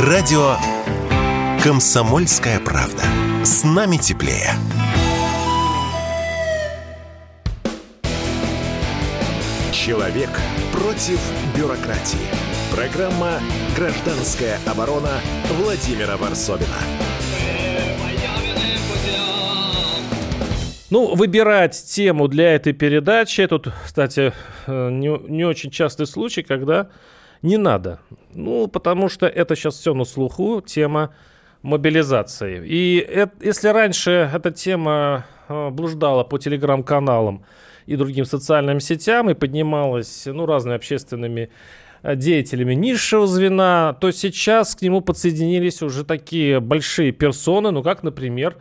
Радио «Комсомольская правда». С нами теплее. Человек против бюрократии. Программа «Гражданская оборона» Владимира Варсовина. Ну, выбирать тему для этой передачи, тут, кстати, э, не, не очень частый случай, когда не надо. Ну, потому что это сейчас все на слуху, тема мобилизации. И это, если раньше эта тема э, блуждала по телеграм-каналам и другим социальным сетям и поднималась ну, разными общественными э, деятелями низшего звена, то сейчас к нему подсоединились уже такие большие персоны, ну как, например,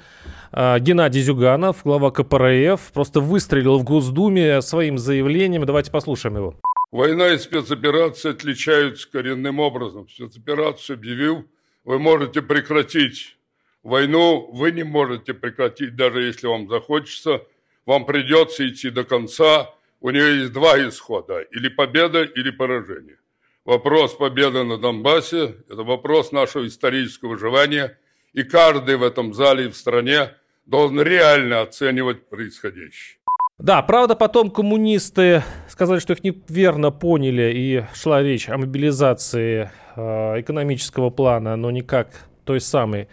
э, Геннадий Зюганов, глава КПРФ, просто выстрелил в Госдуме своим заявлением. Давайте послушаем его. Война и спецоперация отличаются коренным образом. Спецоперацию объявил, вы можете прекратить. Войну вы не можете прекратить, даже если вам захочется. Вам придется идти до конца. У нее есть два исхода. Или победа, или поражение. Вопрос победы на Донбассе – это вопрос нашего исторического выживания. И каждый в этом зале и в стране должен реально оценивать происходящее. Да, правда, потом коммунисты сказали, что их неверно поняли, и шла речь о мобилизации э, экономического плана, но никак той самой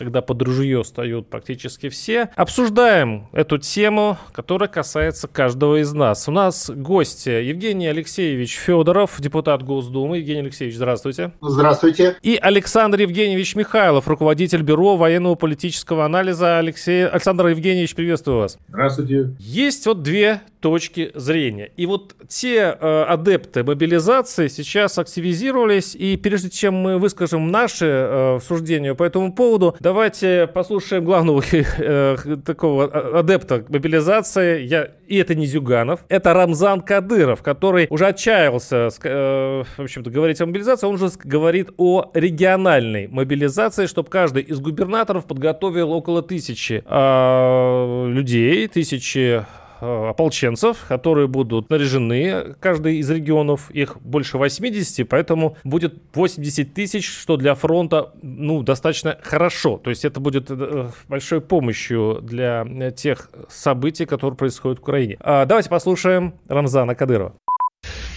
когда под ружье встают практически все. Обсуждаем эту тему, которая касается каждого из нас. У нас гости Евгений Алексеевич Федоров, депутат Госдумы. Евгений Алексеевич, здравствуйте. Здравствуйте. И Александр Евгеньевич Михайлов, руководитель Бюро военного политического анализа. Алексей Александр Евгеньевич, приветствую вас. Здравствуйте. Есть вот две точки зрения. И вот те э, адепты мобилизации сейчас активизировались, и прежде чем мы выскажем наши э, суждения по этому поводу, давайте послушаем главного э, такого адепта мобилизации. Я, и это не Зюганов, это Рамзан Кадыров, который уже отчаялся, э, в общем-то, говорить о мобилизации, он уже говорит о региональной мобилизации, чтобы каждый из губернаторов подготовил около тысячи э, людей, тысячи Э, ополченцев, которые будут наряжены, каждый из регионов, их больше 80, поэтому будет 80 тысяч, что для фронта, ну, достаточно хорошо. То есть это будет э, большой помощью для тех событий, которые происходят в Украине. А давайте послушаем Рамзана Кадырова.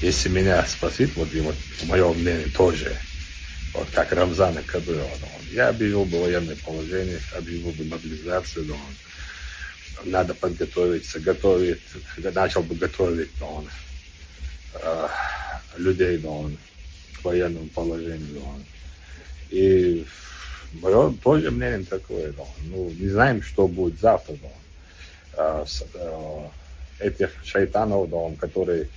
Если меня спросить, вот, вот мое мнение тоже, вот как Рамзана Кадырова, я объявил бы военное положение, объявил бы мобилизацию, да, надо подготовиться, готовить, начал бы готовить он, э, людей да, он, к военному положению. Он. И мое тоже мнение такое. Да, ну, не знаем, что будет завтра. Да, э, с, э, этих шайтанов, он, которые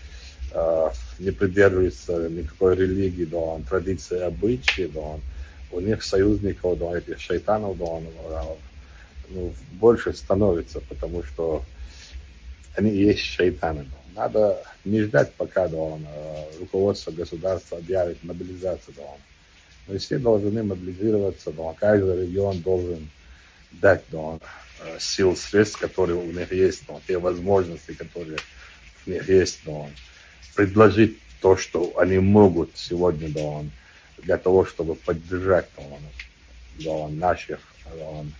э, не придерживаются никакой религии, да, традиции, обычаи, да, у них союзников, да, этих шайтанов, да, он, ну, больше становится, потому что они есть шайтаны. Надо не ждать, пока да, он, э, руководство государства объявит мобилизацию. Да, он. Но все должны мобилизироваться, да, каждый регион должен дать да, он, э, сил, средств, которые у них есть, да, те возможности, которые у них есть, да, он, предложить то, что они могут сегодня, да, он, для того, чтобы поддержать да, он, да, он, наших да, он,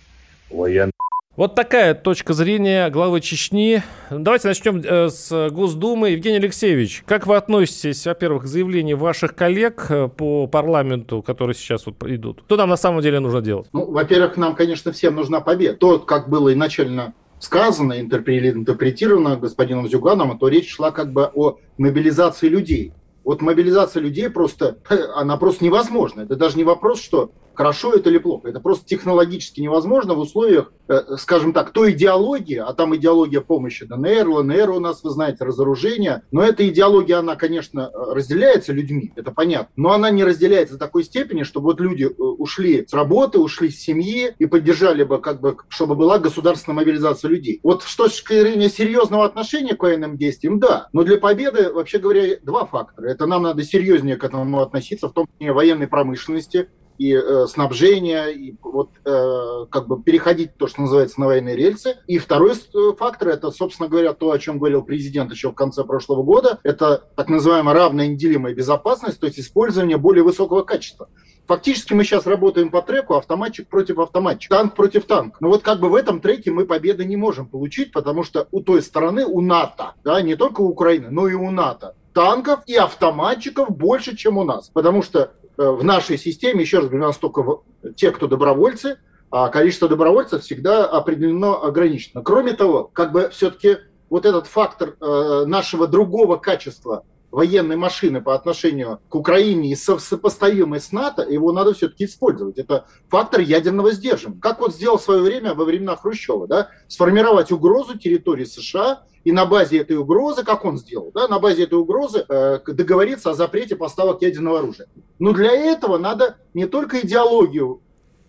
военных. Вот такая точка зрения главы Чечни. Давайте начнем э, с Госдумы. Евгений Алексеевич, как вы относитесь, во-первых, к заявлению ваших коллег э, по парламенту, которые сейчас вот идут? Что нам на самом деле нужно делать? Ну, во-первых, нам, конечно, всем нужна победа. То, как было изначально сказано, интерпретировано господином Зюганом, то речь шла как бы о мобилизации людей. Вот мобилизация людей просто, она просто невозможна. Это даже не вопрос, что хорошо это или плохо. Это просто технологически невозможно в условиях, э, скажем так, той идеологии, а там идеология помощи ДНР, ЛНР у нас, вы знаете, разоружение. Но эта идеология, она, конечно, разделяется людьми, это понятно. Но она не разделяется в такой степени, чтобы вот люди э, ушли с работы, ушли с семьи и поддержали бы, как бы, чтобы была государственная мобилизация людей. Вот с точки зрения серьезного отношения к военным действиям, да. Но для победы, вообще говоря, два фактора. Это нам надо серьезнее к этому относиться, в том числе военной промышленности, и э, снабжения, и вот э, как бы переходить то, что называется, на военные рельсы. И второй э, фактор, это, собственно говоря, то, о чем говорил президент еще в конце прошлого года, это так называемая равная неделимая безопасность, то есть использование более высокого качества. Фактически мы сейчас работаем по треку автоматчик против автоматчика, танк против танка. Но вот как бы в этом треке мы победы не можем получить, потому что у той стороны, у НАТО, да, не только у Украины, но и у НАТО, танков и автоматчиков больше, чем у нас. Потому что в нашей системе, еще раз говорю, у нас только те, кто добровольцы, а количество добровольцев всегда определено ограничено. Кроме того, как бы все-таки вот этот фактор э, нашего другого качества военной машины по отношению к Украине и сопоставимой с НАТО, его надо все-таки использовать. Это фактор ядерного сдерживания. Как вот сделал в свое время во времена Хрущева, да, сформировать угрозу территории США и на базе этой угрозы, как он сделал, да, на базе этой угрозы э, договориться о запрете поставок ядерного оружия. Но для этого надо не только идеологию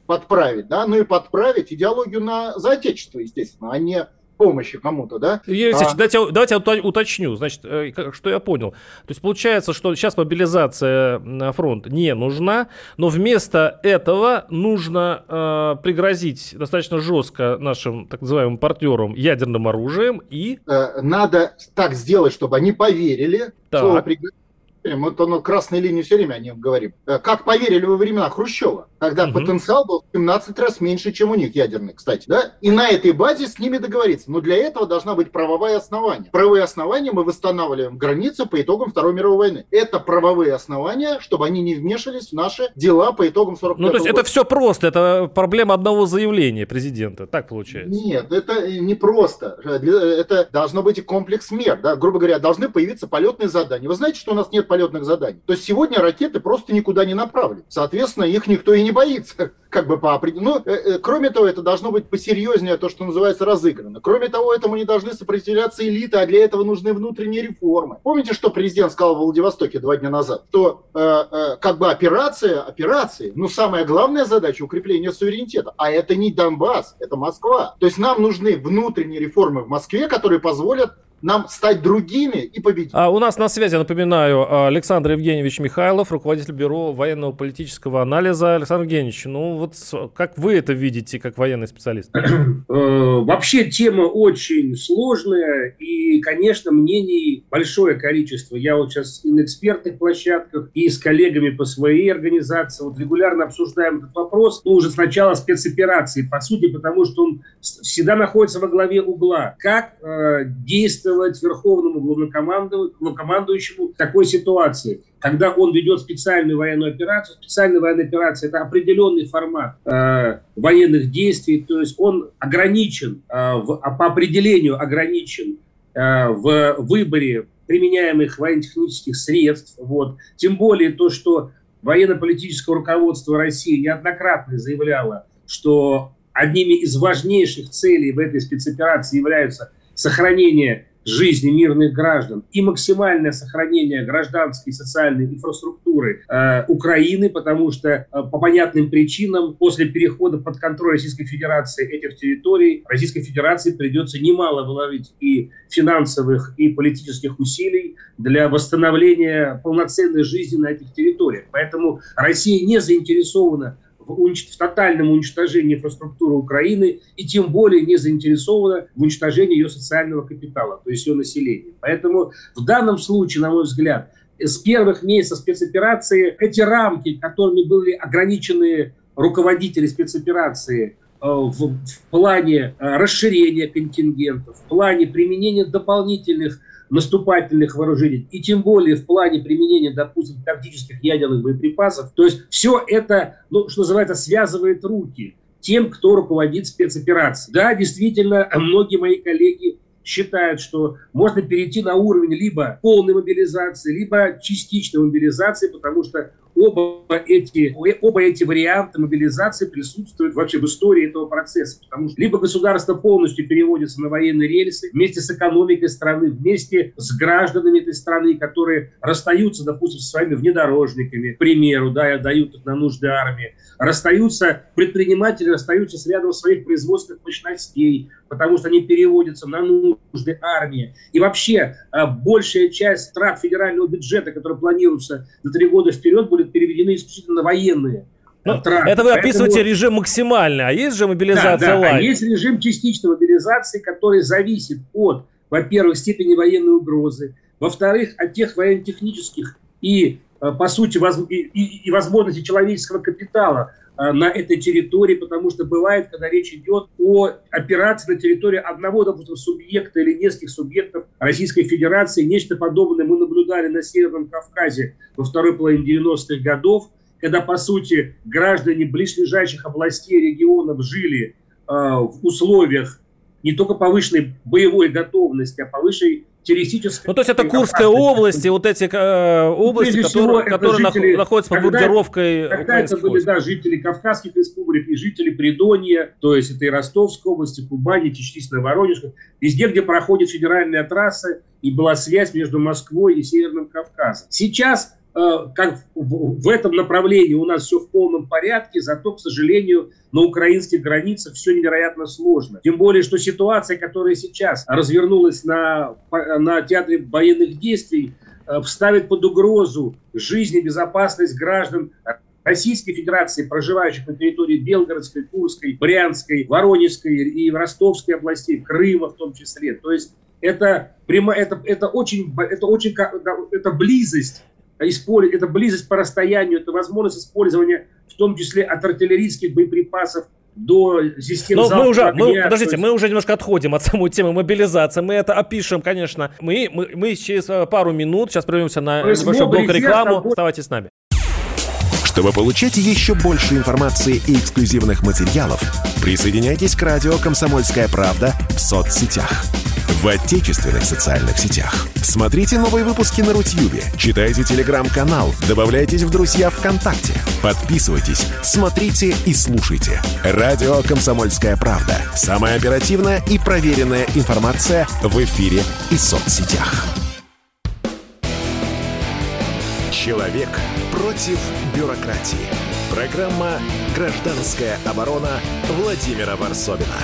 подправить, да, но и подправить идеологию на за отечество, естественно, а не помощи кому-то, да? Юрий Алексеевич, а... давайте, давайте я уточню, значит, э, что я понял. То есть получается, что сейчас мобилизация на фронт не нужна, но вместо этого нужно э, пригрозить достаточно жестко нашим так называемым партнерам ядерным оружием и... Э, надо так сделать, чтобы они поверили, так. слово то на красной линии все время о нем говорим. Э, как поверили во времена Хрущева, когда угу. потенциал был в 17 раз меньше, чем у них ядерный, кстати. Да? И на этой базе с ними договориться. Но для этого должна быть правовое основание. Правовые основания мы восстанавливаем границы по итогам Второй мировой войны. Это правовые основания, чтобы они не вмешались в наши дела по итогам 45 Ну, то есть года. это все просто, это проблема одного заявления президента, так получается? Нет, это не просто. Это должно быть и комплекс мер. Да? Грубо говоря, должны появиться полетные задания. Вы знаете, что у нас нет полетных полетных заданий. То есть сегодня ракеты просто никуда не направлены. Соответственно, их никто и не боится, как бы по определению. Ну, э, э, кроме того, это должно быть посерьезнее, то, что называется, разыграно. Кроме того, этому не должны сопротивляться элиты, а для этого нужны внутренние реформы. Помните, что президент сказал в Владивостоке два дня назад? Что э, э, как бы операция, операции, но самая главная задача укрепление суверенитета. А это не Донбасс, это Москва. То есть нам нужны внутренние реформы в Москве, которые позволят нам стать другими и победить. А у нас на связи, напоминаю, Александр Евгеньевич Михайлов, руководитель бюро военного политического анализа. Александр Евгеньевич, ну вот как вы это видите, как военный специалист? Э, вообще тема очень сложная и, конечно, мнений большое количество. Я вот сейчас и на экспертных площадках, и с коллегами по своей организации вот регулярно обсуждаем этот вопрос, ну, уже с начала спецоперации, по сути, потому что он всегда находится во главе угла. Как э, действовать действовать верховному главнокомандующему такой ситуации. Когда он ведет специальную военную операцию, специальная военная операция – это определенный формат э, военных действий, то есть он ограничен, э, в, а по определению ограничен э, в выборе применяемых военно-технических средств. Вот. Тем более то, что военно-политическое руководство России неоднократно заявляло, что одними из важнейших целей в этой спецоперации являются сохранение жизни мирных граждан и максимальное сохранение гражданской и социальной инфраструктуры э, Украины, потому что э, по понятным причинам после перехода под контроль Российской Федерации этих территорий Российской Федерации придется немало вложить и финансовых, и политических усилий для восстановления полноценной жизни на этих территориях. Поэтому Россия не заинтересована в, унич... в тотальном уничтожении инфраструктуры Украины и тем более не заинтересована в уничтожении ее социального капитала, то есть ее населения. Поэтому в данном случае, на мой взгляд, с первых месяцев спецоперации эти рамки, которыми были ограничены руководители спецоперации э, в, в плане э, расширения контингентов, в плане применения дополнительных наступательных вооружений, и тем более в плане применения, допустим, тактических ядерных боеприпасов. То есть все это, ну, что называется, связывает руки тем, кто руководит спецоперацией. Да, действительно, многие мои коллеги считают, что можно перейти на уровень либо полной мобилизации, либо частичной мобилизации, потому что оба эти, оба эти варианта мобилизации присутствуют вообще в истории этого процесса. Потому что либо государство полностью переводится на военные рельсы вместе с экономикой страны, вместе с гражданами этой страны, которые расстаются, допустим, со своими внедорожниками, к примеру, да, и отдают их на нужды армии. Расстаются, предприниматели расстаются с рядом своих производственных мощностей, потому что они переводятся на нужды армии. И вообще а, большая часть трат федерального бюджета, который планируется на три года вперед, будет переведены исключительно на военные Ну, это вы описываете Поэтому... режим максимальный, а есть же мобилизация да, да, А есть режим частичной мобилизации, который зависит от, во-первых, степени военной угрозы, во-вторых, от тех военно-технических и, э, по сути, воз... и, и, и возможности человеческого капитала, Э, на этой территории, потому что бывает, когда речь идет о операции на территории одного, допустим, субъекта или нескольких субъектов Российской Федерации. Нечто подобное мы наблюдали на Северном Кавказе во второй половине 90-х годов, когда, по сути, граждане ближайших областей, регионов жили э, в условиях не только повышенной боевой готовности, а повышенной террористической... Ну, то есть это Курская область и вот эти э, области, которые, которые жители, находятся под бомбардировкой Тогда это были, да, жители Кавказских республик и жители Придонья, то есть это и Ростовской области, Кубани, частично Воронежской, везде, где проходит федеральная трасса, и была связь между Москвой и Северным Кавказом. Сейчас как в этом направлении у нас все в полном порядке, зато, к сожалению, на украинских границах все невероятно сложно. Тем более, что ситуация, которая сейчас развернулась на, на театре военных действий, э, ставит под угрозу жизнь и безопасность граждан Российской Федерации, проживающих на территории Белгородской, Курской, Брянской, Воронежской и Ростовской областей, Крыма в том числе. То есть это, прямо, это, это, очень, это, очень, это близость использ... это близость по расстоянию, это возможность использования в том числе от артиллерийских боеприпасов до систем Но мы уже, огня, мы, подождите, есть... мы уже немножко отходим от самой темы мобилизации. Мы это опишем, конечно. Мы, мы, мы через э, пару минут сейчас прервемся на небольшой блок рекламу. Оставайтесь с нами. Чтобы получать еще больше информации и эксклюзивных материалов, присоединяйтесь к радио «Комсомольская правда» в соцсетях в отечественных социальных сетях. Смотрите новые выпуски на Рутьюбе, читайте телеграм-канал, добавляйтесь в друзья ВКонтакте, подписывайтесь, смотрите и слушайте. Радио «Комсомольская правда». Самая оперативная и проверенная информация в эфире и соцсетях. Человек против бюрократии. Программа «Гражданская оборона» Владимира Варсовина.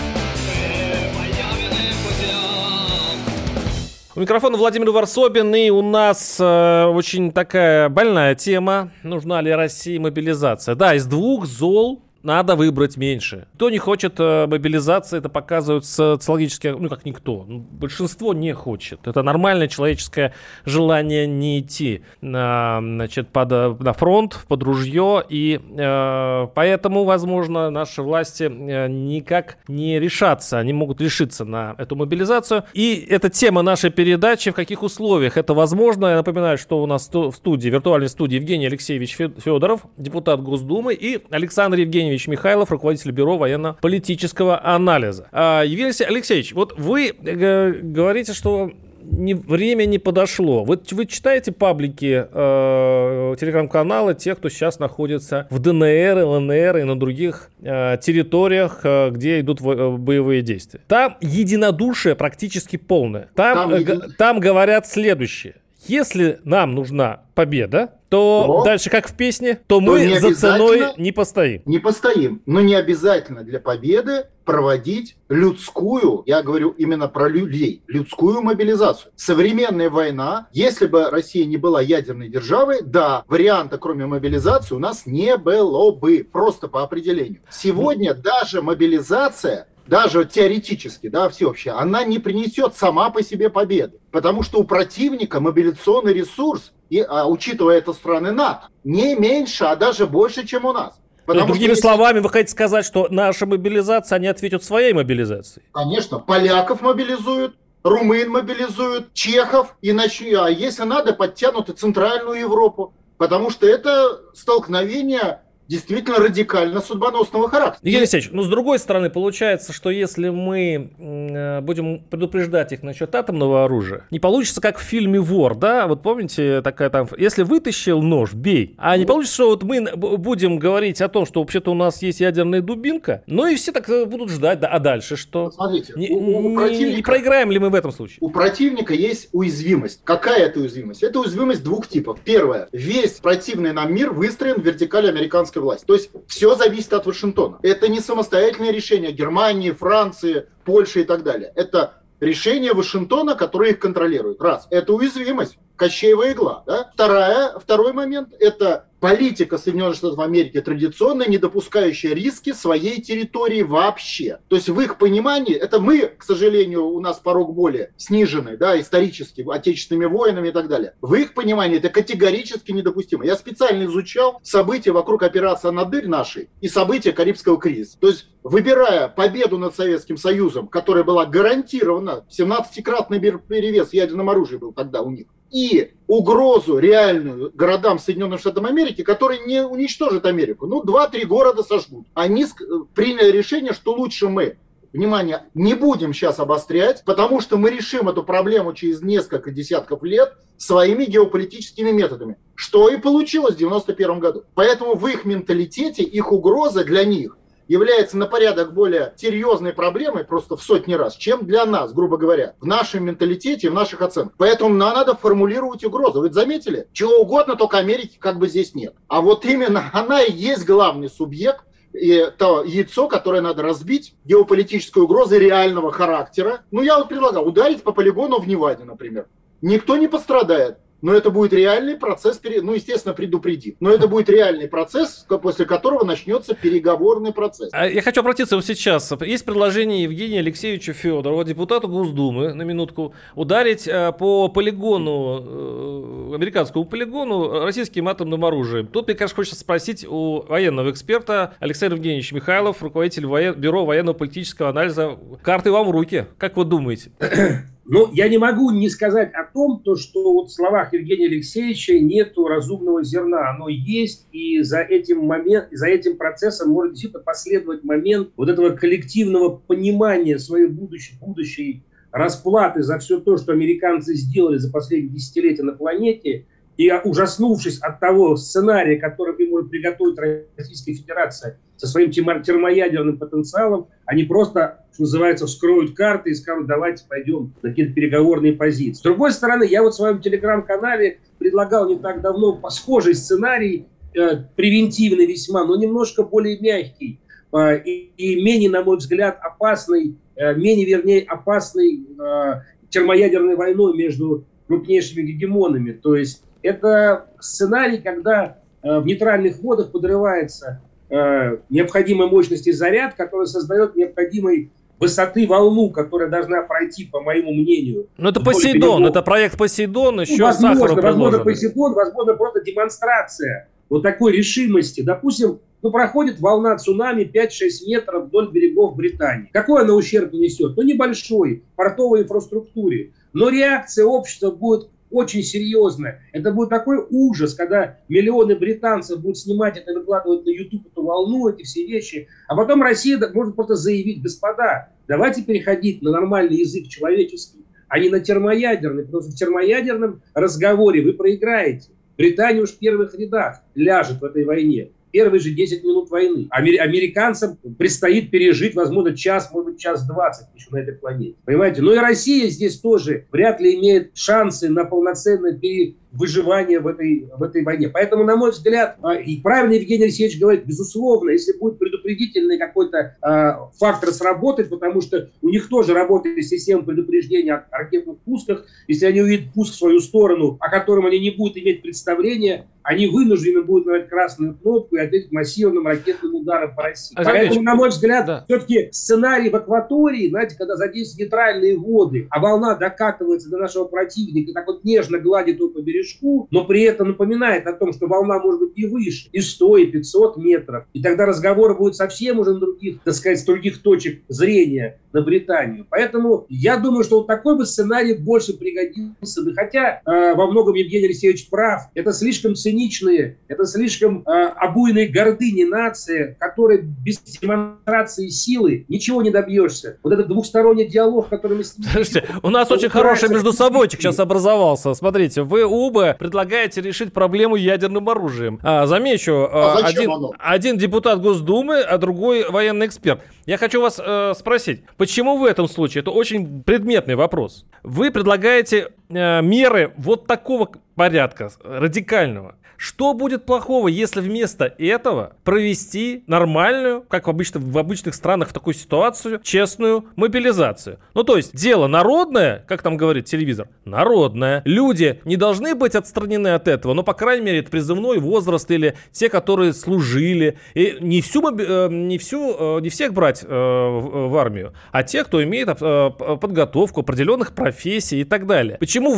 У микрофона Владимир Варсобин, и у нас э, очень такая больная тема. Нужна ли России мобилизация? Да, из двух зол надо выбрать меньше. Кто не хочет э, мобилизации, это показывают социологически, ну как никто. Ну, большинство не хочет. Это нормальное человеческое желание не идти на, значит, под, э, на фронт, под ружье. И э, поэтому, возможно, наши власти э, никак не решатся. Они могут решиться на эту мобилизацию. И эта тема нашей передачи, в каких условиях это возможно. Я напоминаю, что у нас в студии, виртуальной студии Евгений Алексеевич Федоров, депутат Госдумы, и Александр Евгеньевич Евгеньевич Михайлов, руководитель бюро военно-политического анализа. А, Евгений Алексеевич, вот вы э, говорите, что не, время не подошло. Вы, вы читаете паблики, э, телеграм-каналы тех, кто сейчас находится в ДНР, ЛНР и на других э, территориях, э, где идут в, э, боевые действия. Там единодушие практически полное. Там, там, э, там говорят следующее. Если нам нужна победа, то Но, дальше, как в песне, то, то мы за ценой не постоим. Не постоим. Но не обязательно для победы проводить людскую, я говорю именно про людей, людскую мобилизацию. Современная война, если бы Россия не была ядерной державой, да, варианта кроме мобилизации у нас не было бы, просто по определению. Сегодня даже мобилизация даже теоретически, да, всеобщая, она не принесет сама по себе победы. Потому что у противника мобилизационный ресурс, и, а, учитывая это страны НАТО, не меньше, а даже больше, чем у нас. Потому другими что, словами, вы хотите сказать, что наша мобилизация, они ответят своей мобилизацией? Конечно, поляков мобилизуют, румын мобилизуют, чехов, иначе, а если надо, подтянут и Центральную Европу. Потому что это столкновение действительно радикально судьбоносного характера. Евгений Алексеевич, ну с другой стороны, получается, что если мы э, будем предупреждать их насчет атомного оружия, не получится как в фильме «Вор», да? Вот помните, такая там, если вытащил нож, бей. А не получится, что вот мы будем говорить о том, что вообще-то у нас есть ядерная дубинка, ну и все так э, будут ждать, да, а дальше что? Смотрите, не, у, у противника, не проиграем ли мы в этом случае? У противника есть уязвимость. Какая это уязвимость? Это уязвимость двух типов. Первое, весь противный нам мир выстроен в вертикали американского американской власти. То есть все зависит от Вашингтона. Это не самостоятельное решение Германии, Франции, Польши и так далее. Это решение Вашингтона, которое их контролирует. Раз. Это уязвимость. Кощеева игла. Да? Вторая, второй момент – это политика Соединенных Штатов Америки традиционная, не допускающая риски своей территории вообще. То есть в их понимании, это мы, к сожалению, у нас порог более сниженный, да, исторически, отечественными воинами и так далее. В их понимании это категорически недопустимо. Я специально изучал события вокруг операции «Анадырь» нашей и события Карибского кризиса. То есть выбирая победу над Советским Союзом, которая была гарантирована, 17-кратный перевес ядерном оружии был тогда у них, и угрозу реальную городам Соединенных Штатов Америки, которые не уничтожат Америку. Ну, два-три города сожгут. Они приняли решение, что лучше мы внимание, не будем сейчас обострять, потому что мы решим эту проблему через несколько десятков лет своими геополитическими методами. Что и получилось в 1991 году. Поэтому в их менталитете их угроза для них является на порядок более серьезной проблемой, просто в сотни раз, чем для нас, грубо говоря, в нашем менталитете, в наших оценках. Поэтому нам надо формулировать угрозу. Вы заметили? Чего угодно, только Америки как бы здесь нет. А вот именно она и есть главный субъект, и то яйцо, которое надо разбить, геополитической угрозы реального характера. Ну, я вот предлагал ударить по полигону в Неваде, например. Никто не пострадает но это будет реальный процесс, ну, естественно, предупредив, но это будет реальный процесс, после которого начнется переговорный процесс. А я хочу обратиться вот сейчас. Есть предложение Евгения Алексеевича Федорова, депутата Госдумы, на минутку, ударить э, по полигону, э, американскому полигону российским атомным оружием. Тут, мне кажется, хочется спросить у военного эксперта Александр Евгеньевич Михайлов, руководитель воен... Бюро военно-политического анализа. Карты вам в руки. Как вы думаете? Но я не могу не сказать о том, то, что вот в словах Евгения Алексеевича нету разумного зерна. Оно есть, и за этим, момент, за этим процессом может действительно последовать момент вот этого коллективного понимания своей будущей, будущей расплаты за все то, что американцы сделали за последние десятилетия на планете, и ужаснувшись от того сценария, который им может приготовить Российская Федерация со своим термоядерным потенциалом, они просто что называется, вскроют карты и скажут, давайте пойдем на какие-то переговорные позиции. С другой стороны, я вот в своем телеграм-канале предлагал не так давно схожий сценарий, э, превентивный весьма, но немножко более мягкий э, и, и менее, на мой взгляд, опасный, э, менее, вернее, опасной э, термоядерной войной между крупнейшими гегемонами. То есть это сценарий, когда э, в нейтральных водах подрывается э, необходимой мощности заряд, который создает необходимый высоты волну, которая должна пройти, по моему мнению. Ну, это Посейдон, берегов. это проект Посейдон, еще ну, возможно, возможно, Посейдон, возможно, просто демонстрация вот такой решимости. Допустим, ну, проходит волна цунами 5-6 метров вдоль берегов Британии. Какой она ущерб нанесет? Ну, небольшой, портовой инфраструктуре. Но реакция общества будет очень серьезное. Это будет такой ужас, когда миллионы британцев будут снимать это, выкладывать на YouTube эту волну, эти все вещи. А потом Россия может просто заявить, господа, давайте переходить на нормальный язык человеческий, а не на термоядерный, потому что в термоядерном разговоре вы проиграете. Британия уж в первых рядах ляжет в этой войне первые же 10 минут войны. Американцам предстоит пережить, возможно, час, может быть, час 20 еще на этой планете. Понимаете? Но и Россия здесь тоже вряд ли имеет шансы на полноценное пере выживания в этой, в этой войне. Поэтому, на мой взгляд, а, и правильно Евгений Алексеевич говорит, безусловно, если будет предупредительный какой-то э, фактор сработать, потому что у них тоже работает система предупреждения о ракетных пусках, если они увидят пуск в свою сторону, о котором они не будут иметь представления, они вынуждены будут нажать красную кнопку и ответить массивным ракетным ударом по России. А Поэтому, на мой взгляд, да. все-таки сценарий в акватории, знаете, когда задействуют нейтральные воды, а волна докатывается до нашего противника, так вот нежно гладит его по берегу, бережку, но при этом напоминает о том, что волна может быть и выше, и 100, и 500 метров. И тогда разговор будет совсем уже на других, так сказать, с других точек зрения на Британию. Поэтому я думаю, что вот такой бы сценарий больше пригодился бы. Хотя э, во многом Евгений Алексеевич прав. Это слишком циничные, это слишком э, обуйные гордыни нации, которые без демонстрации силы ничего не добьешься. Вот этот двухсторонний диалог, который мы с ним... Слушайте, у нас очень хороший между собойчик сейчас образовался. Смотрите, вы оба предлагаете решить проблему ядерным оружием. А, замечу, а, а один, один депутат Госдумы, а другой военный эксперт. Я хочу вас э, спросить, почему в этом случае, это очень предметный вопрос, вы предлагаете э, меры вот такого порядка радикального, что будет плохого, если вместо этого провести нормальную, как обычно, в обычных странах в такую ситуацию, честную мобилизацию? Ну, то есть, дело народное, как там говорит телевизор, народное. Люди не должны быть отстранены от этого, но, по крайней мере, это призывной возраст или те, которые служили. И не всю, э, не всю, э, не всех брать э, в армию, а те, кто имеет подготовку определенных профессий и так далее. Почему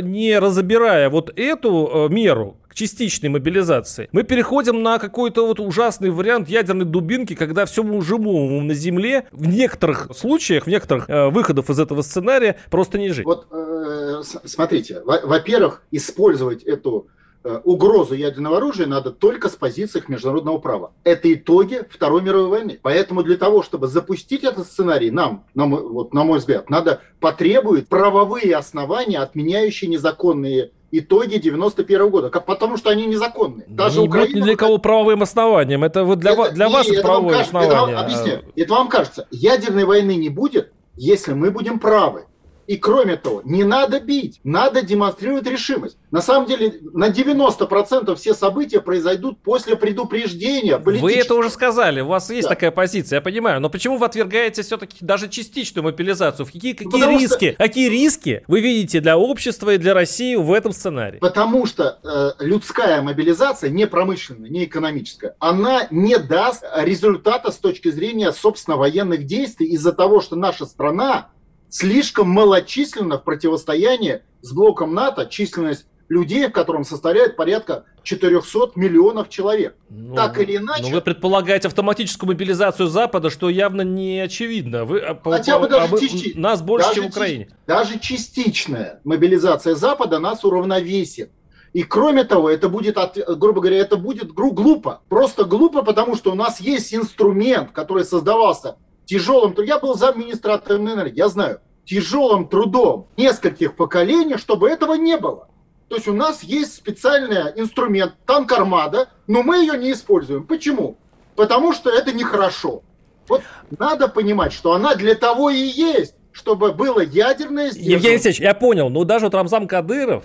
не разобирая вот эту меру, частичной мобилизации. Мы переходим на какой-то вот ужасный вариант ядерной дубинки, когда всему живому на Земле в некоторых случаях, в некоторых э, выходов из этого сценария просто не жить. Вот э, смотрите, во-первых, использовать эту э, угрозу ядерного оружия надо только с позиции международного права. Это итоги Второй мировой войны. Поэтому для того, чтобы запустить этот сценарий, нам, на мой, вот, на мой взгляд, надо потребовать правовые основания, отменяющие незаконные итоги 91 года, потому что они незаконные. Даже не Украина... для кого правовым основанием, это вот для, это, для вас это правовое кажется, основание. Это вам, объясняю, это вам кажется, ядерной войны не будет, если мы будем правы. И кроме того, не надо бить, надо демонстрировать решимость. На самом деле, на 90% все события произойдут после предупреждения. Вы это уже сказали, у вас есть да. такая позиция, я понимаю. Но почему вы отвергаете все-таки даже частичную мобилизацию? Какие, какие риски? Что... Какие риски вы видите для общества и для России в этом сценарии? Потому что э, людская мобилизация, не промышленная, не экономическая, она не даст результата с точки зрения, собственно, военных действий из-за того, что наша страна слишком малочисленно в противостоянии с блоком НАТО, численность людей, в котором составляет порядка 400 миллионов человек. Ну, так или иначе... Но вы предполагаете автоматическую мобилизацию Запада, что явно не очевидно. Вы, а, Хотя бы даже а части... Нас больше, даже чем в Украине. Даже частичная мобилизация Запада нас уравновесит. И кроме того, это будет, грубо говоря, это будет глупо. Просто глупо, потому что у нас есть инструмент, который создавался тяжелым трудом, я был замминистра атомной энергии, я знаю, тяжелым трудом нескольких поколений, чтобы этого не было. То есть у нас есть специальный инструмент, танк «Армада», но мы ее не используем. Почему? Потому что это нехорошо. Вот надо понимать, что она для того и есть, чтобы было ядерное Евгений Алексеевич, я понял, но даже вот Рамзан Кадыров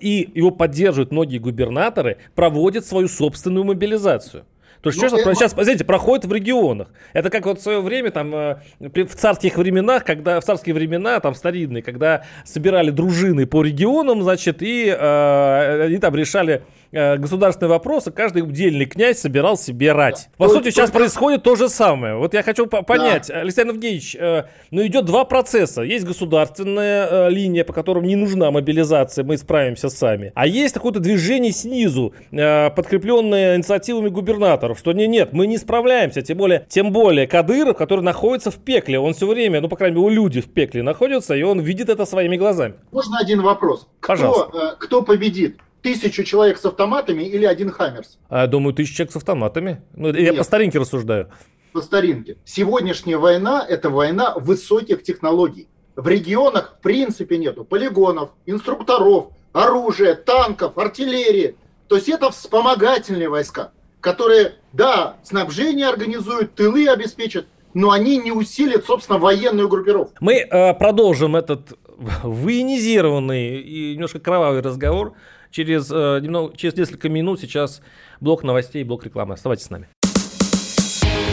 и его поддерживают многие губернаторы, проводят свою собственную мобилизацию. То есть ну, сейчас, это... сейчас, смотрите, проходит в регионах. Это как вот в свое время, там, э, в царских временах, когда, в царские времена, там, старинные, когда собирали дружины по регионам, значит, и э, они там решали э, государственные вопросы, каждый удельный князь собирал себе рать. По сути, сейчас происходит то же самое. Вот я хочу понять, да. Александр Евгеньевич, э, ну идет два процесса. Есть государственная э, линия, по которым не нужна мобилизация, мы справимся сами. А есть какое-то движение снизу, э, подкрепленное инициативами губернаторов, что не, нет, мы не справляемся, тем более, тем более Кадыров, который находится в пекле, он все время, ну, по крайней мере, у люди в пекле находятся, и он видит это своими глазами. Можно один вопрос? Пожалуйста. Кто, э, кто победит? Тысячу человек с автоматами или один Хаммерс? А, думаю, тысячу человек с автоматами. Ну, я по старинке рассуждаю. По старинке. Сегодняшняя война – это война высоких технологий. В регионах в принципе нету полигонов, инструкторов, оружия, танков, артиллерии. То есть это вспомогательные войска, которые, да, снабжение организуют, тылы обеспечат, но они не усилят, собственно, военную группировку. Мы э, продолжим этот военизированный и немножко кровавый разговор Через, э, немного, через несколько минут сейчас блок новостей и блок рекламы. Оставайтесь с нами.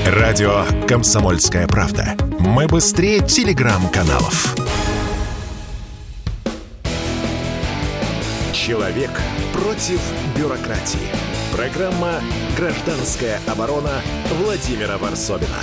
Радио «Комсомольская правда». Мы быстрее телеграм-каналов. Человек против бюрократии. Программа «Гражданская оборона» Владимира Варсобина.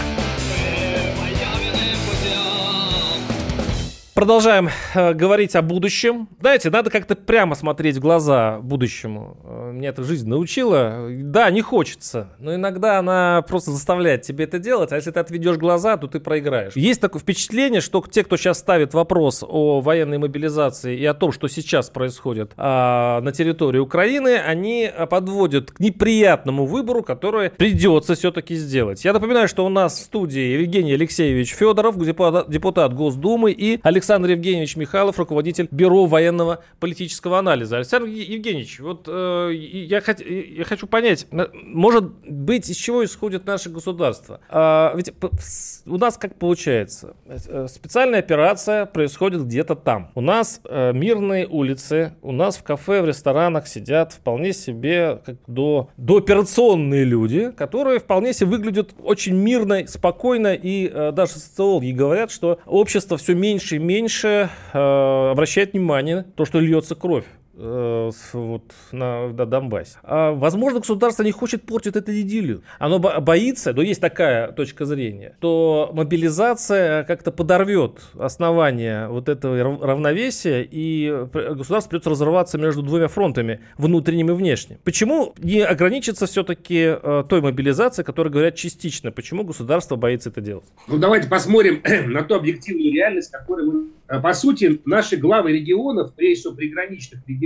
Продолжаем э, говорить о будущем. Знаете, надо как-то прямо смотреть в глаза будущему. Э, меня эта жизнь научила. Да, не хочется, но иногда она просто заставляет тебе это делать. А если ты отведешь глаза, то ты проиграешь. Есть такое впечатление, что те, кто сейчас ставит вопрос о военной мобилизации и о том, что сейчас происходит а, на территории Украины, они подводят к неприятному выбору, который придется все-таки сделать. Я напоминаю, что у нас в студии Евгений Алексеевич Федоров, депутат, депутат Госдумы, и Александр Александр Евгеньевич Михайлов, руководитель Бюро военного политического анализа. Александр Евгеньевич, вот э, я, хот, я хочу понять, может быть, из чего исходит наше государство? А, ведь у нас как получается? Э, специальная операция происходит где-то там. У нас э, мирные улицы, у нас в кафе, в ресторанах сидят вполне себе как до, до операционные люди, которые вполне себе выглядят очень мирно, спокойно, и э, даже социологи говорят, что общество все меньше и меньше э, обращает внимание то, что льется кровь. Э, вот на, на Донбассе. А, возможно, государство не хочет портить эту идиллию. Оно боится, но есть такая точка зрения, то мобилизация как-то подорвет основание вот этого равновесия, и государство придется разрываться между двумя фронтами, внутренним и внешним. Почему не ограничиться все-таки э, той мобилизацией, которая говорят частично? Почему государство боится это делать? Ну, давайте посмотрим на ту объективную реальность, которую мы Э, по сути, наши главы регионов, прежде всего приграничных регионов,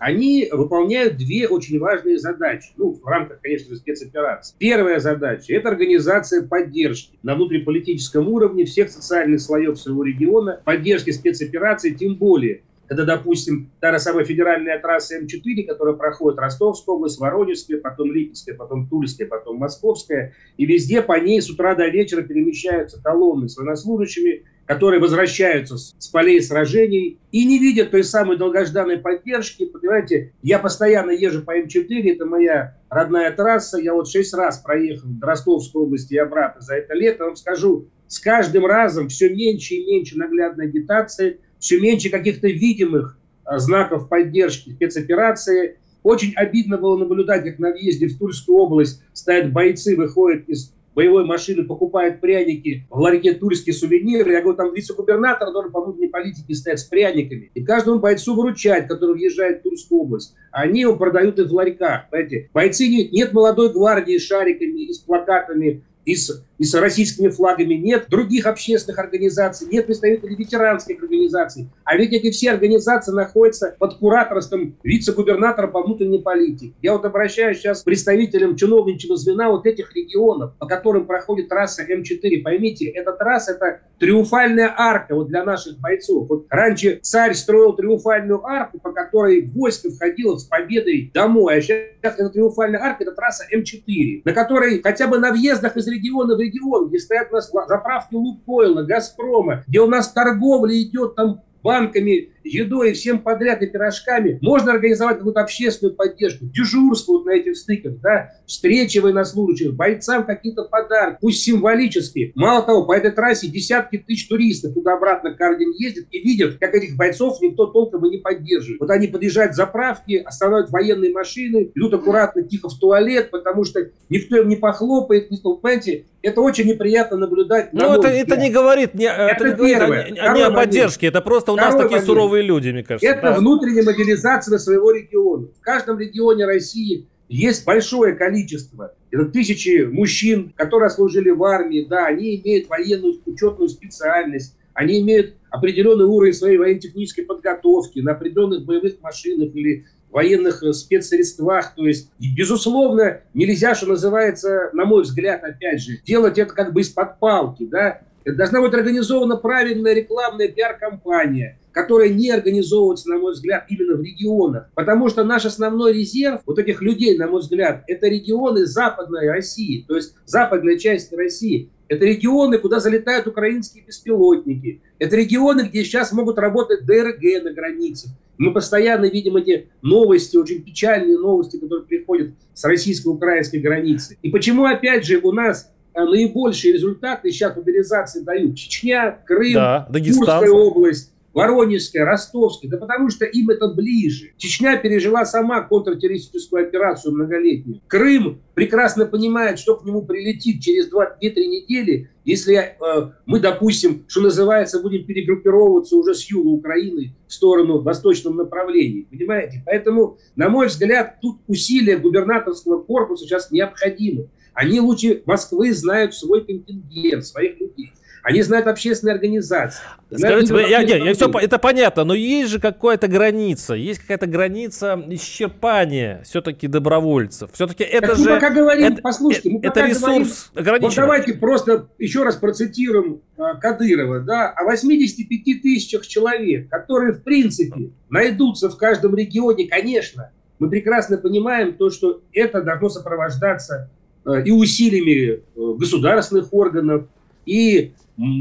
они выполняют две очень важные задачи, ну, в рамках, конечно, спецоперации. Первая задача – это организация поддержки на внутриполитическом уровне всех социальных слоев своего региона, поддержки спецоперации, тем более, когда, допустим, та же самая федеральная трасса М4, которая проходит Ростовская область, Воронежская, потом Липецкая, потом Тульская, потом Московская, и везде по ней с утра до вечера перемещаются колонны с военнослужащими, которые возвращаются с полей сражений и не видят той самой долгожданной поддержки. Понимаете, я постоянно езжу по М4, это моя родная трасса. Я вот шесть раз проехал в Ростовской области и обратно за это лето. Вам скажу, с каждым разом все меньше и меньше наглядной агитации, все меньше каких-то видимых а, знаков поддержки спецоперации. Очень обидно было наблюдать, как на въезде в Тульскую область стоят бойцы, выходят из боевой машины покупают пряники в ларьке «Тульские сувениры». Я говорю, там вице-губернатор должен по внутренней политике стоять с пряниками. И каждому бойцу выручать, который въезжает в Тульскую область. Они его продают их в ларьках. Понимаете? Бойцы нет молодой гвардии с шариками и с плакатами и с, и с российскими флагами, нет других общественных организаций, нет представителей ветеранских организаций. А ведь эти все организации находятся под кураторством вице-губернатора по внутренней политике. Я вот обращаюсь сейчас к представителям чиновничьего звена вот этих регионов, по которым проходит трасса М4. Поймите, эта трасса – это триумфальная арка вот для наших бойцов. Вот раньше царь строил триумфальную арку, по которой войско входило с победой домой. А сейчас эта триумфальная арка – это трасса М4, на которой хотя бы на въездах из региона в регион, где стоят у нас заправки Лукойла, Газпрома, где у нас торговля идет там банками, едой и всем подряд и пирожками. Можно организовать какую-то общественную поддержку, дежурство вот на этих стыках, да, встречи военнослужащих, бойцам какие-то подарки, пусть символические. Мало того, по этой трассе десятки тысяч туристов туда-обратно каждый день ездят и видят, как этих бойцов никто толком и не поддерживает. Вот они подъезжают к заправке, останавливают военные машины, идут аккуратно, тихо в туалет, потому что никто им не похлопает, не понимаете, это очень неприятно наблюдать. Ну, это, это не говорит, не, это, это не, говорит о, не о поддержке, это просто у нас такие момент. суровые люди, мне кажется. Это да. внутренняя мобилизация своего региона. В каждом регионе России есть большое количество. Это тысячи мужчин, которые служили в армии, да, они имеют военную учетную специальность, они имеют определенный уровень своей военно-технической подготовки на определенных боевых машинах или военных э, спецсредствах. То есть, безусловно, нельзя, что называется, на мой взгляд, опять же, делать это как бы из-под палки. Да? Это должна быть организована правильная рекламная пиар-компания, которая не организовывается, на мой взгляд, именно в регионах. Потому что наш основной резерв вот этих людей, на мой взгляд, это регионы Западной России, то есть западная часть России. Это регионы, куда залетают украинские беспилотники. Это регионы, где сейчас могут работать ДРГ на границе. Мы постоянно видим эти новости, очень печальные новости, которые приходят с российско-украинской границы. И почему, опять же, у нас э, наибольшие результаты сейчас мобилизации дают Чечня, Крым, да, Курская область, Воронежская, Ростовская, да потому что им это ближе. Чечня пережила сама контртеррористическую операцию многолетнюю. Крым прекрасно понимает, что к нему прилетит через 2-3 недели, если э, мы, допустим, что называется, будем перегруппировываться уже с юга Украины в сторону восточном направлении. Понимаете? Поэтому, на мой взгляд, тут усилия губернаторского корпуса сейчас необходимы. Они лучше Москвы знают свой контингент, своих людей. Они знают общественные организации. Скажите, я, я, я все, это понятно, но есть же какая-то граница, есть какая-то граница исчерпания все-таки добровольцев. Все-таки это так же... Мы пока говорим, это, послушайте, мы это ресурс говорим, Вот давайте просто еще раз процитируем а, Кадырова, да, о 85 тысячах человек, которые в принципе найдутся в каждом регионе, конечно, мы прекрасно понимаем то, что это должно сопровождаться э, и усилиями э, государственных органов, и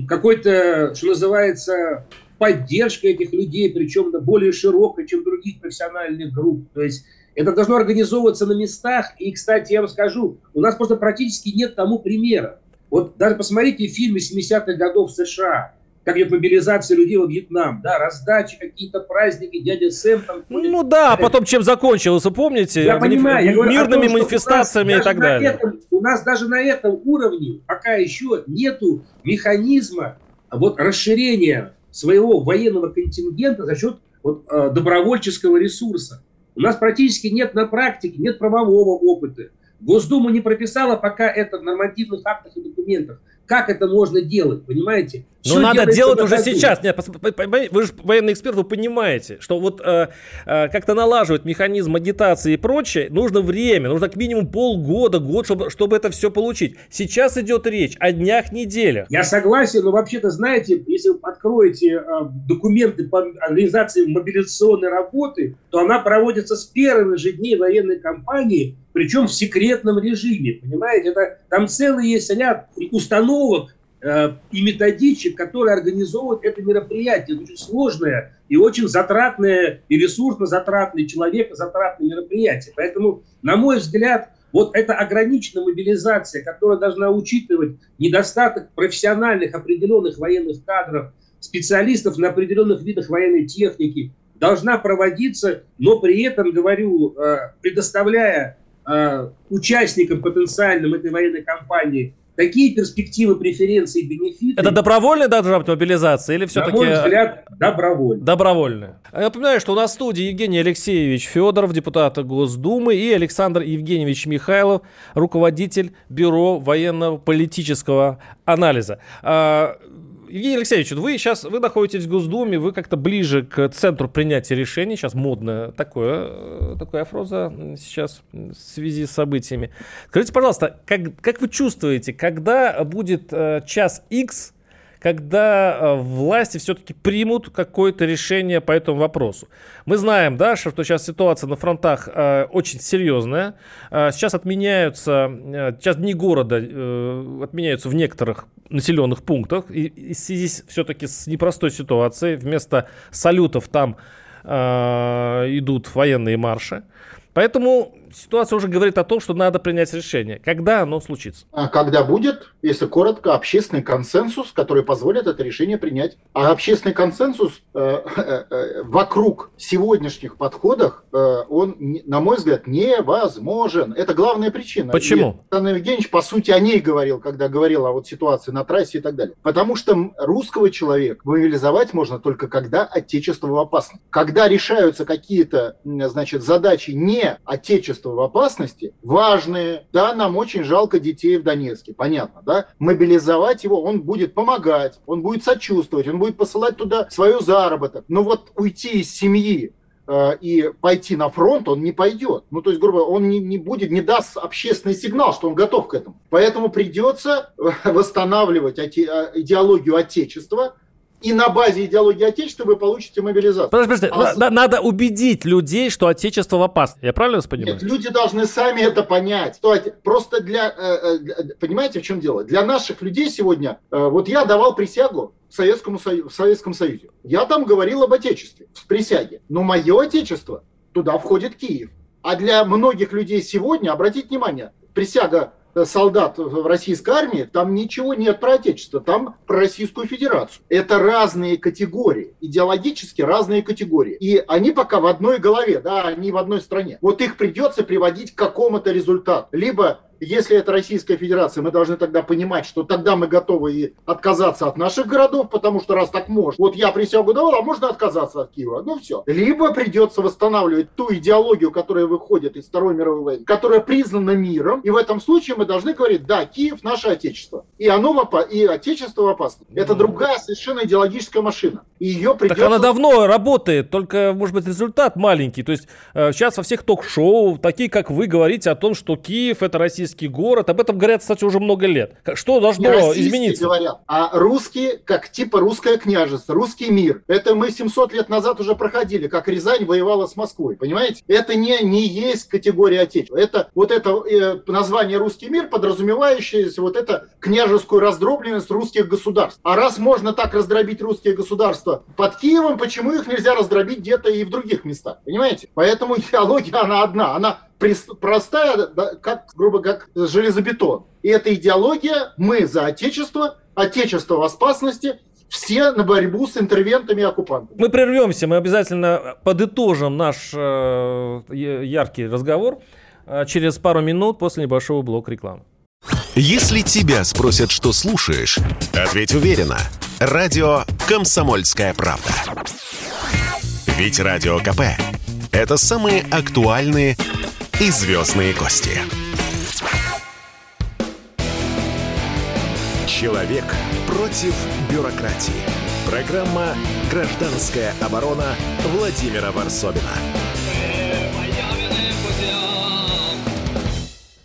какой-то, что называется, поддержка этих людей, причем более широкая, чем других профессиональных групп. То есть это должно организовываться на местах. И, кстати, я вам скажу, у нас просто практически нет тому примера. Вот даже посмотрите фильмы 70-х годов США как идет мобилизация людей во Вьетнам, да, раздачи, какие-то праздники, дядя Сэм там... Ну да, а потом чем закончилось, помните? Я понимаю, я говорю Мирными том, манифестациями и так далее. Этом, у нас даже на этом уровне пока еще нету механизма вот расширения своего военного контингента за счет вот, э, добровольческого ресурса. У нас практически нет на практике, нет правового опыта. Госдума не прописала пока это в нормативных актах и документах. Как это можно делать, понимаете? Ну, надо делать уже сейчас. Нет, вы же военный эксперт, вы понимаете, что вот э, э, как-то налаживать механизм агитации и прочее, нужно время, нужно как минимум полгода, год, чтобы, чтобы это все получить. Сейчас идет речь о днях, неделях. Я согласен, но вообще-то, знаете, если вы откроете э, документы по организации мобилизационной работы, то она проводится с первых же дней военной кампании, причем в секретном режиме, понимаете? Это, там целый есть ряд установок, Э, и методичек, которые организовывают это мероприятие. Это очень сложное и очень затратное, и ресурсно затратное, человека затратное мероприятие. Поэтому, на мой взгляд, вот эта ограниченная мобилизация, которая должна учитывать недостаток профессиональных определенных военных кадров, специалистов на определенных видах военной техники, должна проводиться, но при этом, говорю, э, предоставляя э, участникам потенциальным этой военной кампании такие перспективы, преференции, бенефиты. Это добровольная должна быть мобилизация или все-таки... На мой взгляд, добровольная. Добровольная. Я напоминаю, что у нас в студии Евгений Алексеевич Федоров, депутат Госдумы, и Александр Евгеньевич Михайлов, руководитель Бюро военно-политического анализа. Евгений Алексеевич, вы сейчас вы находитесь в Госдуме, вы как-то ближе к центру принятия решений. Сейчас модная такое, э, такая фраза сейчас в связи с событиями. Скажите, пожалуйста, как, как вы чувствуете, когда будет э, час X когда э, власти все-таки примут какое-то решение по этому вопросу. Мы знаем, да, что сейчас ситуация на фронтах э, очень серьезная. Э, сейчас отменяются, сейчас дни города отменяются в некоторых населенных пунктах. И, в связи все-таки с непростой ситуацией вместо салютов там идут военные марши. Поэтому ситуация уже говорит о том, что надо принять решение. Когда оно случится? А когда будет, если коротко, общественный консенсус, который позволит это решение принять. А общественный консенсус э, э, э, вокруг сегодняшних подходов, он, на мой взгляд, невозможен. Это главная причина. Почему? И Александр Евгеньевич, по сути, о ней говорил, когда говорил о вот ситуации на трассе и так далее. Потому что русского человека мобилизовать можно только когда отечество в опасности. Когда решаются какие-то, значит, задачи не отечества отечества в опасности, важные. Да, нам очень жалко детей в Донецке, понятно, да? Мобилизовать его, он будет помогать, он будет сочувствовать, он будет посылать туда свою заработок. Но вот уйти из семьи э, и пойти на фронт он не пойдет. Ну, то есть, грубо говоря, он не, не будет, не даст общественный сигнал, что он готов к этому. Поэтому придется восстанавливать идеологию Отечества, и на базе идеологии Отечества вы получите мобилизацию. Подожди, подожди. А... Надо убедить людей, что Отечество в опасности. Я правильно вас понимаю? Нет, люди должны сами это понять. Просто для, э, э, понимаете, в чем дело? Для наших людей сегодня, э, вот я давал присягу в, Советскому Союзе, в Советском Союзе. Я там говорил об Отечестве в присяге. Но мое Отечество, туда входит Киев. А для многих людей сегодня, обратите внимание, присяга солдат в российской армии, там ничего нет про Отечество, там про Российскую Федерацию. Это разные категории, идеологически разные категории. И они пока в одной голове, да, они в одной стране. Вот их придется приводить к какому-то результату. Либо если это Российская Федерация, мы должны тогда понимать, что тогда мы готовы и отказаться от наших городов, потому что раз так можно. Вот я присягу давал, а можно отказаться от Киева. Ну все. Либо придется восстанавливать ту идеологию, которая выходит из Второй мировой войны, которая признана миром. И в этом случае мы должны говорить, да, Киев наше отечество. и оно в опа- и отечество в опасности. Это другая совершенно идеологическая машина. И ее придется... Так она давно работает, только, может быть, результат маленький. То есть э, сейчас во всех ток-шоу, такие как вы, говорите о том, что Киев это российский город. Об этом говорят, кстати, уже много лет. Что должно измениться? говорят, а русские, как типа русское княжество, русский мир. Это мы 700 лет назад уже проходили, как Рязань воевала с Москвой, понимаете? Это не, не есть категория отечества. Это вот это э, название русский мир, подразумевающее вот это княжескую раздробленность русских государств. А раз можно так раздробить русские государства под Киевом, почему их нельзя раздробить где-то и в других местах? Понимаете? Поэтому идеология, она одна. Она простая, да, как, грубо как железобетон. И эта идеология «мы за Отечество», «Отечество в опасности», все на борьбу с интервентами и оккупантами. Мы прервемся, мы обязательно подытожим наш э, яркий разговор э, через пару минут после небольшого блока рекламы. Если тебя спросят, что слушаешь, ответь уверенно. Радио «Комсомольская правда». Ведь Радио КП – это самые актуальные и звездные гости. Человек против бюрократии. Программа «Гражданская оборона» Владимира Варсобина.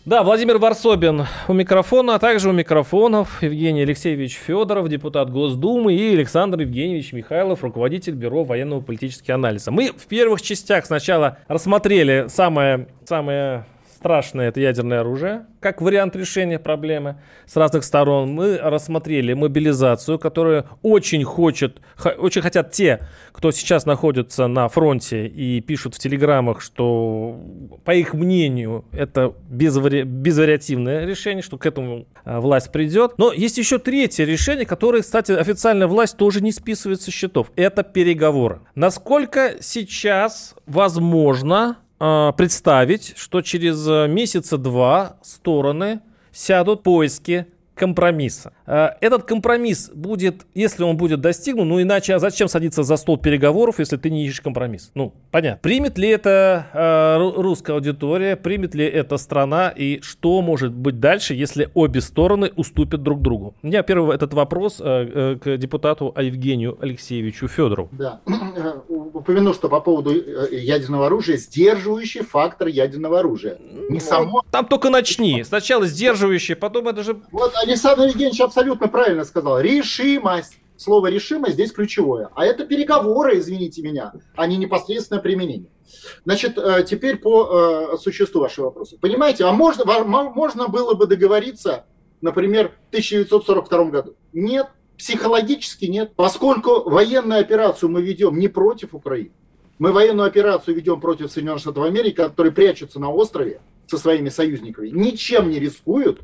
Да, Владимир Варсобин у микрофона, а также у микрофонов Евгений Алексеевич Федоров, депутат Госдумы, и Александр Евгеньевич Михайлов, руководитель Бюро военного политического анализа. Мы в первых частях сначала рассмотрели самое, самое страшное это ядерное оружие, как вариант решения проблемы с разных сторон. Мы рассмотрели мобилизацию, которую очень хочет, очень хотят те, кто сейчас находится на фронте и пишут в телеграммах, что, по их мнению, это безвари- безвариативное решение, что к этому а, власть придет. Но есть еще третье решение, которое, кстати, официальная власть тоже не списывает со счетов. Это переговоры. Насколько сейчас возможно а, представить, что через а, месяца два стороны сядут в поиски компромисса. А, Этот компромисс будет, если он будет достигнут, ну иначе, а зачем садиться за стол переговоров, если ты не ищешь компромисс? Ну, понятно. Примет ли это ру- русская аудитория, примет ли это страна и что может быть дальше, если обе стороны уступят друг другу? У меня первый этот вопрос а, э, к депутату Евгению Алексеевичу Федорову. Да. Упомяну, что по поводу э, ядерного оружия, сдерживающий фактор ядерного оружия. Не само. Там только начни. Сначала сдерживающие, потом это же... Вот Александр Евгеньевич абсолютно правильно сказал. Решимость. Слово решимость здесь ключевое. А это переговоры, извините меня, а не непосредственное применение. Значит, э, теперь по э, существу вашего вопроса. Понимаете, а можно, можно было бы договориться, например, в 1942 году? Нет, психологически нет. Поскольку военную операцию мы ведем не против Украины, мы военную операцию ведем против Соединенных Штатов Америки, которые прячутся на острове со своими союзниками, ничем не рискуют,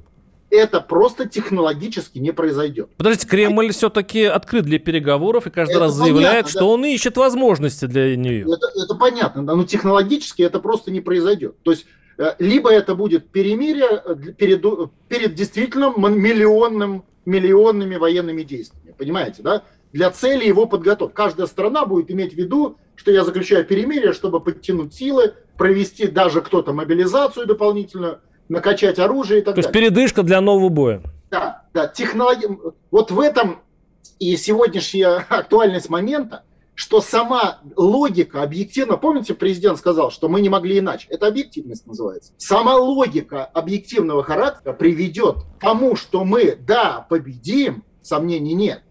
это просто технологически не произойдет. Подождите, Кремль все-таки открыт для переговоров и каждый Это раз заявляет, понятно, что да. он ищет возможности для нее. Это, это понятно, да, но технологически это просто не произойдет. То есть э, либо это будет перемирие э, перед, перед действительно миллионным, миллионными военными действиями, понимаете, да? Для цели его подготовки. Каждая страна будет иметь в виду, что я заключаю перемирие, чтобы подтянуть силы, провести даже кто-то мобилизацию дополнительную, накачать оружие и так То есть далее. передышка для нового боя. Да, да, технология. Вот в этом и сегодняшняя актуальность момента, что сама логика объективно, помните, президент сказал, что мы не могли иначе. Это объективность называется. Сама логика объективного характера приведет к тому, что мы, да, победим, сомнений нет,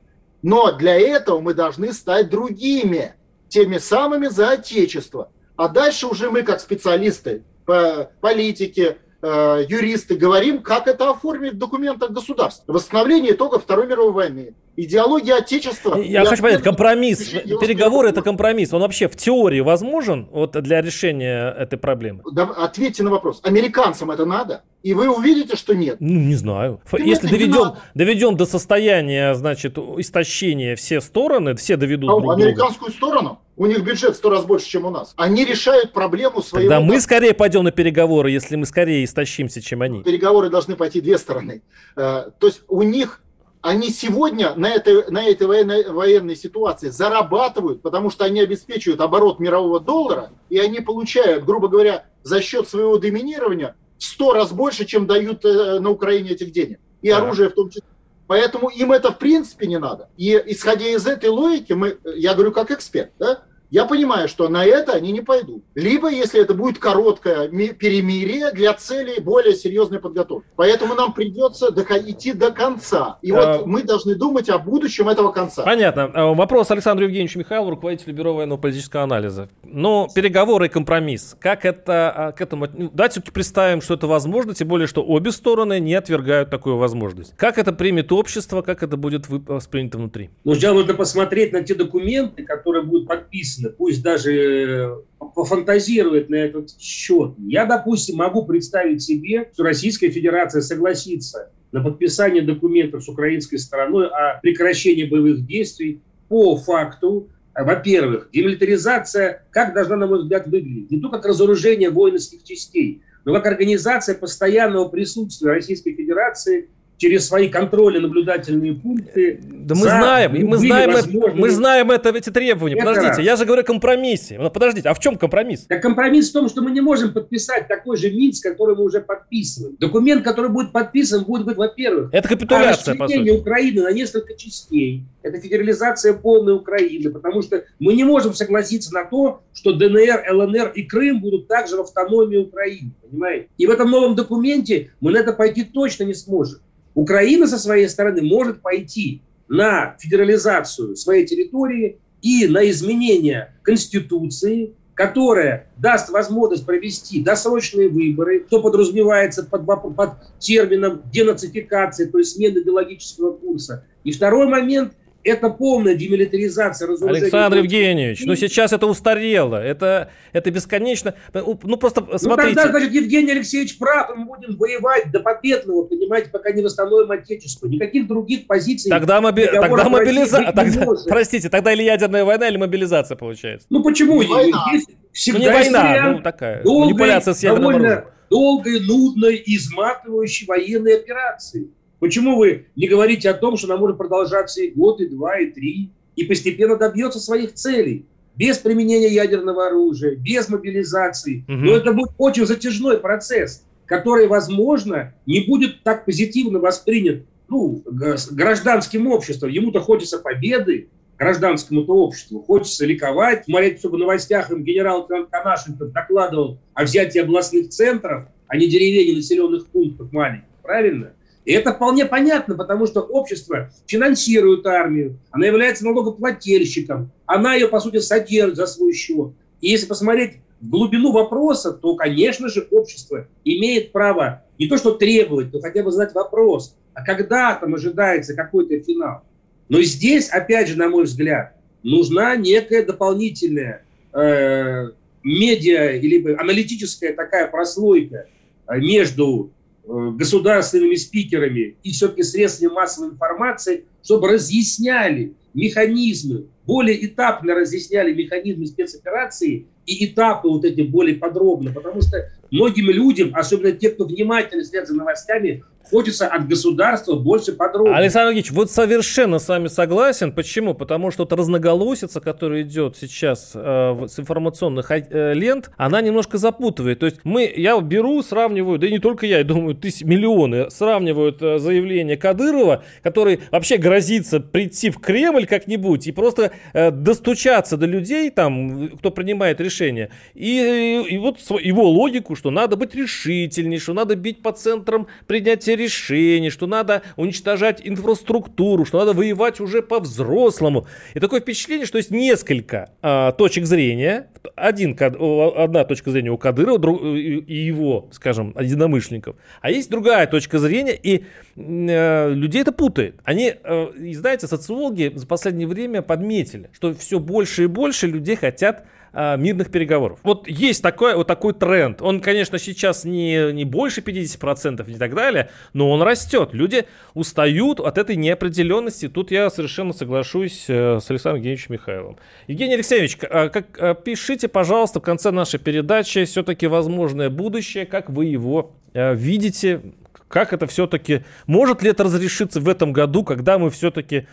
но для этого мы должны стать другими, теми самыми за отечество. А дальше уже мы, как специалисты по политике, э, юристы, говорим, как это оформить в документах государства. Восстановление итогов Второй мировой войны. Идеология Отечества. Я хочу понять, компромисс, переговоры это компромисс. Он вообще в теории возможен вот для решения этой проблемы? Да, ответьте на вопрос. Американцам это надо? И вы увидите, что нет. Ну, не знаю. Ты Если доведем, доведем до состояния, значит, истощения все стороны, все доведут А друг друга. американскую сторону у них бюджет в сто раз больше, чем у нас. Они решают проблему своего... Тогда мы скорее пойдем на переговоры, если мы скорее истощимся, чем они. переговоры должны пойти две стороны. Э, То есть у них они сегодня на этой, на этой военной, военной ситуации зарабатывают, потому что они обеспечивают оборот мирового доллара, и они получают, грубо говоря, за счет своего доминирования в сто раз больше, чем дают э, на Украине этих денег. И Так. оружие в том числе. Поэтому им это в принципе не надо. И исходя из этой логики, мы, я говорю как эксперт, да, я понимаю, что на это они не пойдут. Либо, если это будет короткое перемирие для целей более серьезной подготовки. Поэтому нам придется идти до конца. И вот а... мы должны думать о будущем этого конца. Понятно. А, вопрос Александру Евгеньевичу Михайлову, руководителю Бюро военного политического анализа. Но переговоры и компромисс. Как это а, к этому... Ну, давайте все-таки представим, что это возможно, тем более, что обе стороны не отвергают такую возможность. Как это примет общество, как это будет воспринято внутри? Ну, сначала нужно посмотреть на те документы, которые будут подписаны написано, пусть даже э, пофантазирует на этот счет. Я, допустим, могу представить себе, что Российская Федерация согласится на подписание документов с украинской стороной о прекращении боевых действий по факту, э, во-первых, демилитаризация, как должна, на мой взгляд, выглядеть? Не только как разоружение воинских частей, но как организация постоянного присутствия Российской Федерации через свои контроли наблюдательные пункты. Да мы знаем, мы знаем, это, мы знаем это, эти требования. Это подождите, раз. я же говорю о компромиссе. Ну, подождите, а в чем компромисс? Так компромисс в том, что мы не можем подписать такой же Минск, который мы уже подписываем. Документ, который будет подписан, будет быть, во-первых, это капитуляция, по сути. Украины на несколько частей. Это федерализация полной Украины, потому что мы не можем согласиться на то, что ДНР, ЛНР и Крым будут также в автономии Украины, понимаете? И в этом новом документе мы на это пойти точно не сможем. Украина со своей стороны может пойти на федерализацию своей территории и на изменение Конституции, которая даст возможность провести досрочные выборы, что подразумевается под, под термином денацификации, то есть смены идеологического курса. И второй момент – это полная демилитаризация разоружения. Александр Евгеньевич, ну сейчас это устарело, это, это бесконечно. Ну просто ну, смотрите. тогда, значит, Евгений Алексеевич прав, мы будем воевать до победного, понимаете, пока не восстановим Отечество. Никаких других позиций. Тогда, моби... тогда мобилизация. Тогда... Простите, тогда или ядерная война, или мобилизация получается. Ну почему? Война. всегда ну, не война, ну такая долгой, манипуляция с ядерным оружием. Долгой, нудной, изматывающей военной операции. Почему вы не говорите о том, что она может продолжаться и год, и два, и три, и постепенно добьется своих целей? Без применения ядерного оружия, без мобилизации. Угу. Но это будет очень затяжной процесс, который, возможно, не будет так позитивно воспринят ну, гражданским обществом. Ему-то хочется победы, гражданскому-то обществу. Хочется ликовать, смотреть, чтобы в новостях им генерал Канашенков докладывал о взятии областных центров, а не деревень и населенных пунктов маленьких. Правильно? И это вполне понятно, потому что общество финансирует армию, она является налогоплательщиком, она ее, по сути, содержит за свой счет. И если посмотреть в глубину вопроса, то, конечно же, общество имеет право не то что требовать, но хотя бы задать вопрос, а когда там ожидается какой-то финал. Но здесь, опять же, на мой взгляд, нужна некая дополнительная э, медиа или аналитическая такая прослойка э, между государственными спикерами и все-таки средствами массовой информации, чтобы разъясняли механизмы, более этапно разъясняли механизмы спецоперации и этапы вот эти более подробно, потому что многим людям, особенно те, кто внимательно следит за новостями, хочется от государства больше подробностей. Александр Ильич, вот совершенно с вами согласен. Почему? Потому что вот разноголосица, которая идет сейчас э, с информационных э, лент, она немножко запутывает. То есть мы, я беру, сравниваю, да и не только я, я думаю, тысяч, миллионы сравнивают э, заявление Кадырова, который вообще грозится прийти в Кремль как-нибудь и просто э, достучаться до людей, там, кто принимает решения. И, и вот его логику, что надо быть решительней, что надо бить по центрам принятия решений, что надо уничтожать инфраструктуру, что надо воевать уже по-взрослому. И такое впечатление, что есть несколько а, точек зрения. Один, одна точка зрения у Кадырова друг, и его, скажем, единомышленников. А есть другая точка зрения, и э, людей это путает. Они, э, и знаете, социологи за последнее время подметили, что все больше и больше людей хотят а, мирных переговоров. Вот есть такой, вот такой тренд. Он, конечно, сейчас не, не больше 50% и так далее, но он растет. Люди устают от этой неопределенности. Тут я совершенно соглашусь э, с Александром Евгеньевичем Михайловым. Евгений Алексеевич, а, как, а, пишите, пожалуйста, в конце нашей передачи все-таки возможное будущее, как вы его э, видите, как это все-таки, может ли это разрешиться в этом году, когда мы все-таки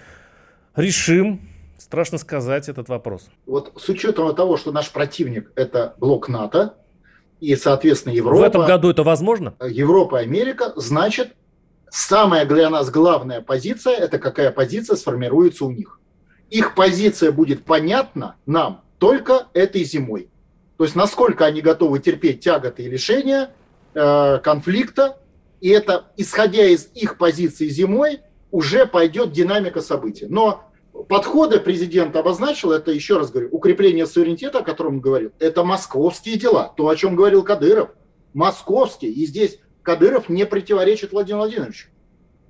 решим Страшно сказать этот вопрос. Вот с учетом того, что наш противник – это блок НАТО, и, соответственно, Европа... В этом году это возможно? Европа и Америка, значит, самая для нас главная позиция – это какая позиция сформируется у них. Их позиция будет понятна нам только этой зимой. То есть насколько они готовы терпеть тяготы и лишения, э, конфликта, и это, исходя из их позиции зимой, уже пойдет динамика событий. Но подходы президент обозначил, это, еще раз говорю, укрепление суверенитета, о котором он говорил, это московские дела, то, о чем говорил Кадыров, московские, и здесь Кадыров не противоречит Владимиру Владимировичу.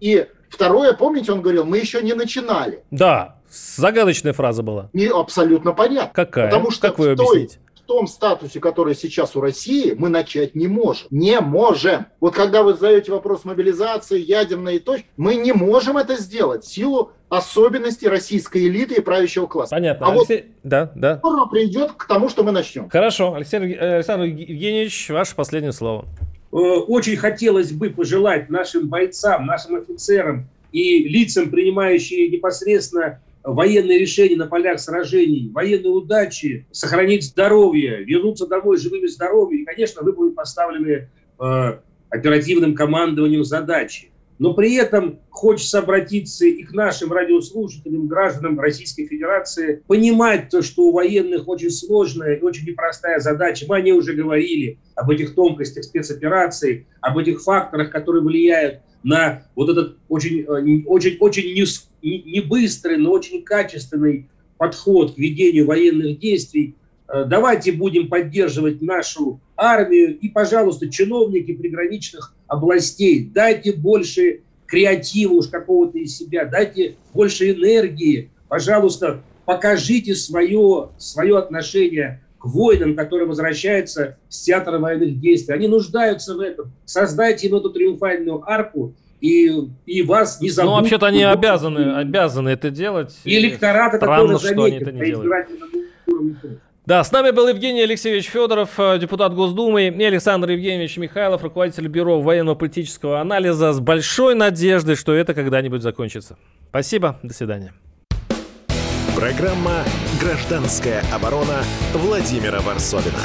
И второе, помните, он говорил, мы еще не начинали. Да, загадочная фраза была. Не, абсолютно понятно. Какая? Потому что как вы объясните? в том статусе, который сейчас у России, мы начать не можем. Не можем. Вот когда вы задаете вопрос мобилизации, ядерной и точки, мы не можем это сделать в силу особенностей российской элиты и правящего класса. Понятно. А вот Алексей- Да, да. скоро придет к тому, что мы начнем. Хорошо, Алексей, э, Александр Евгеньевич, ваше последнее слово. Э, Очень хотелось бы пожелать нашим бойцам, нашим офицерам и лицам, принимающим непосредственно военные решения на полях сражений, военной удачи, сохранить здоровье, вернуться домой живыми здоровыми и, конечно, выполнить поставленные э, оперативным командованием задачи. Но при этом хочется обратиться и к нашим радиослушателям, гражданам Российской Федерации, понимать то, что у военных очень сложная и очень непростая задача. Мы о ней уже говорили, об этих тонкостях спецопераций, об этих факторах, которые влияют на вот этот очень, э, очень, очень не- не быстрый, но очень качественный подход к ведению военных действий. Э, Давайте будем поддерживать нашу армию и, пожалуйста, чиновники приграничных областей, дайте больше креатива уж какого-то из себя, дайте больше энергии, пожалуйста, покажите свое, свое отношение к воинам, которые возвращаются с театра военных действий. Они нуждаются в этом. Создайте им эту триумфальную арку, и, и вас не Ну, забудут. вообще-то они обязаны, обязаны это делать. И электорат это Странно, тоже что они заметит это не делают. Да, с нами был Евгений Алексеевич Федоров, э, депутат Госдумы, и Александр Евгеньевич Михайлов, руководитель Бюро военно-политического анализа, с большой надеждой, что это когда-нибудь закончится. Спасибо, до свидания. Программа «Гражданская оборона» Владимира Варсовина.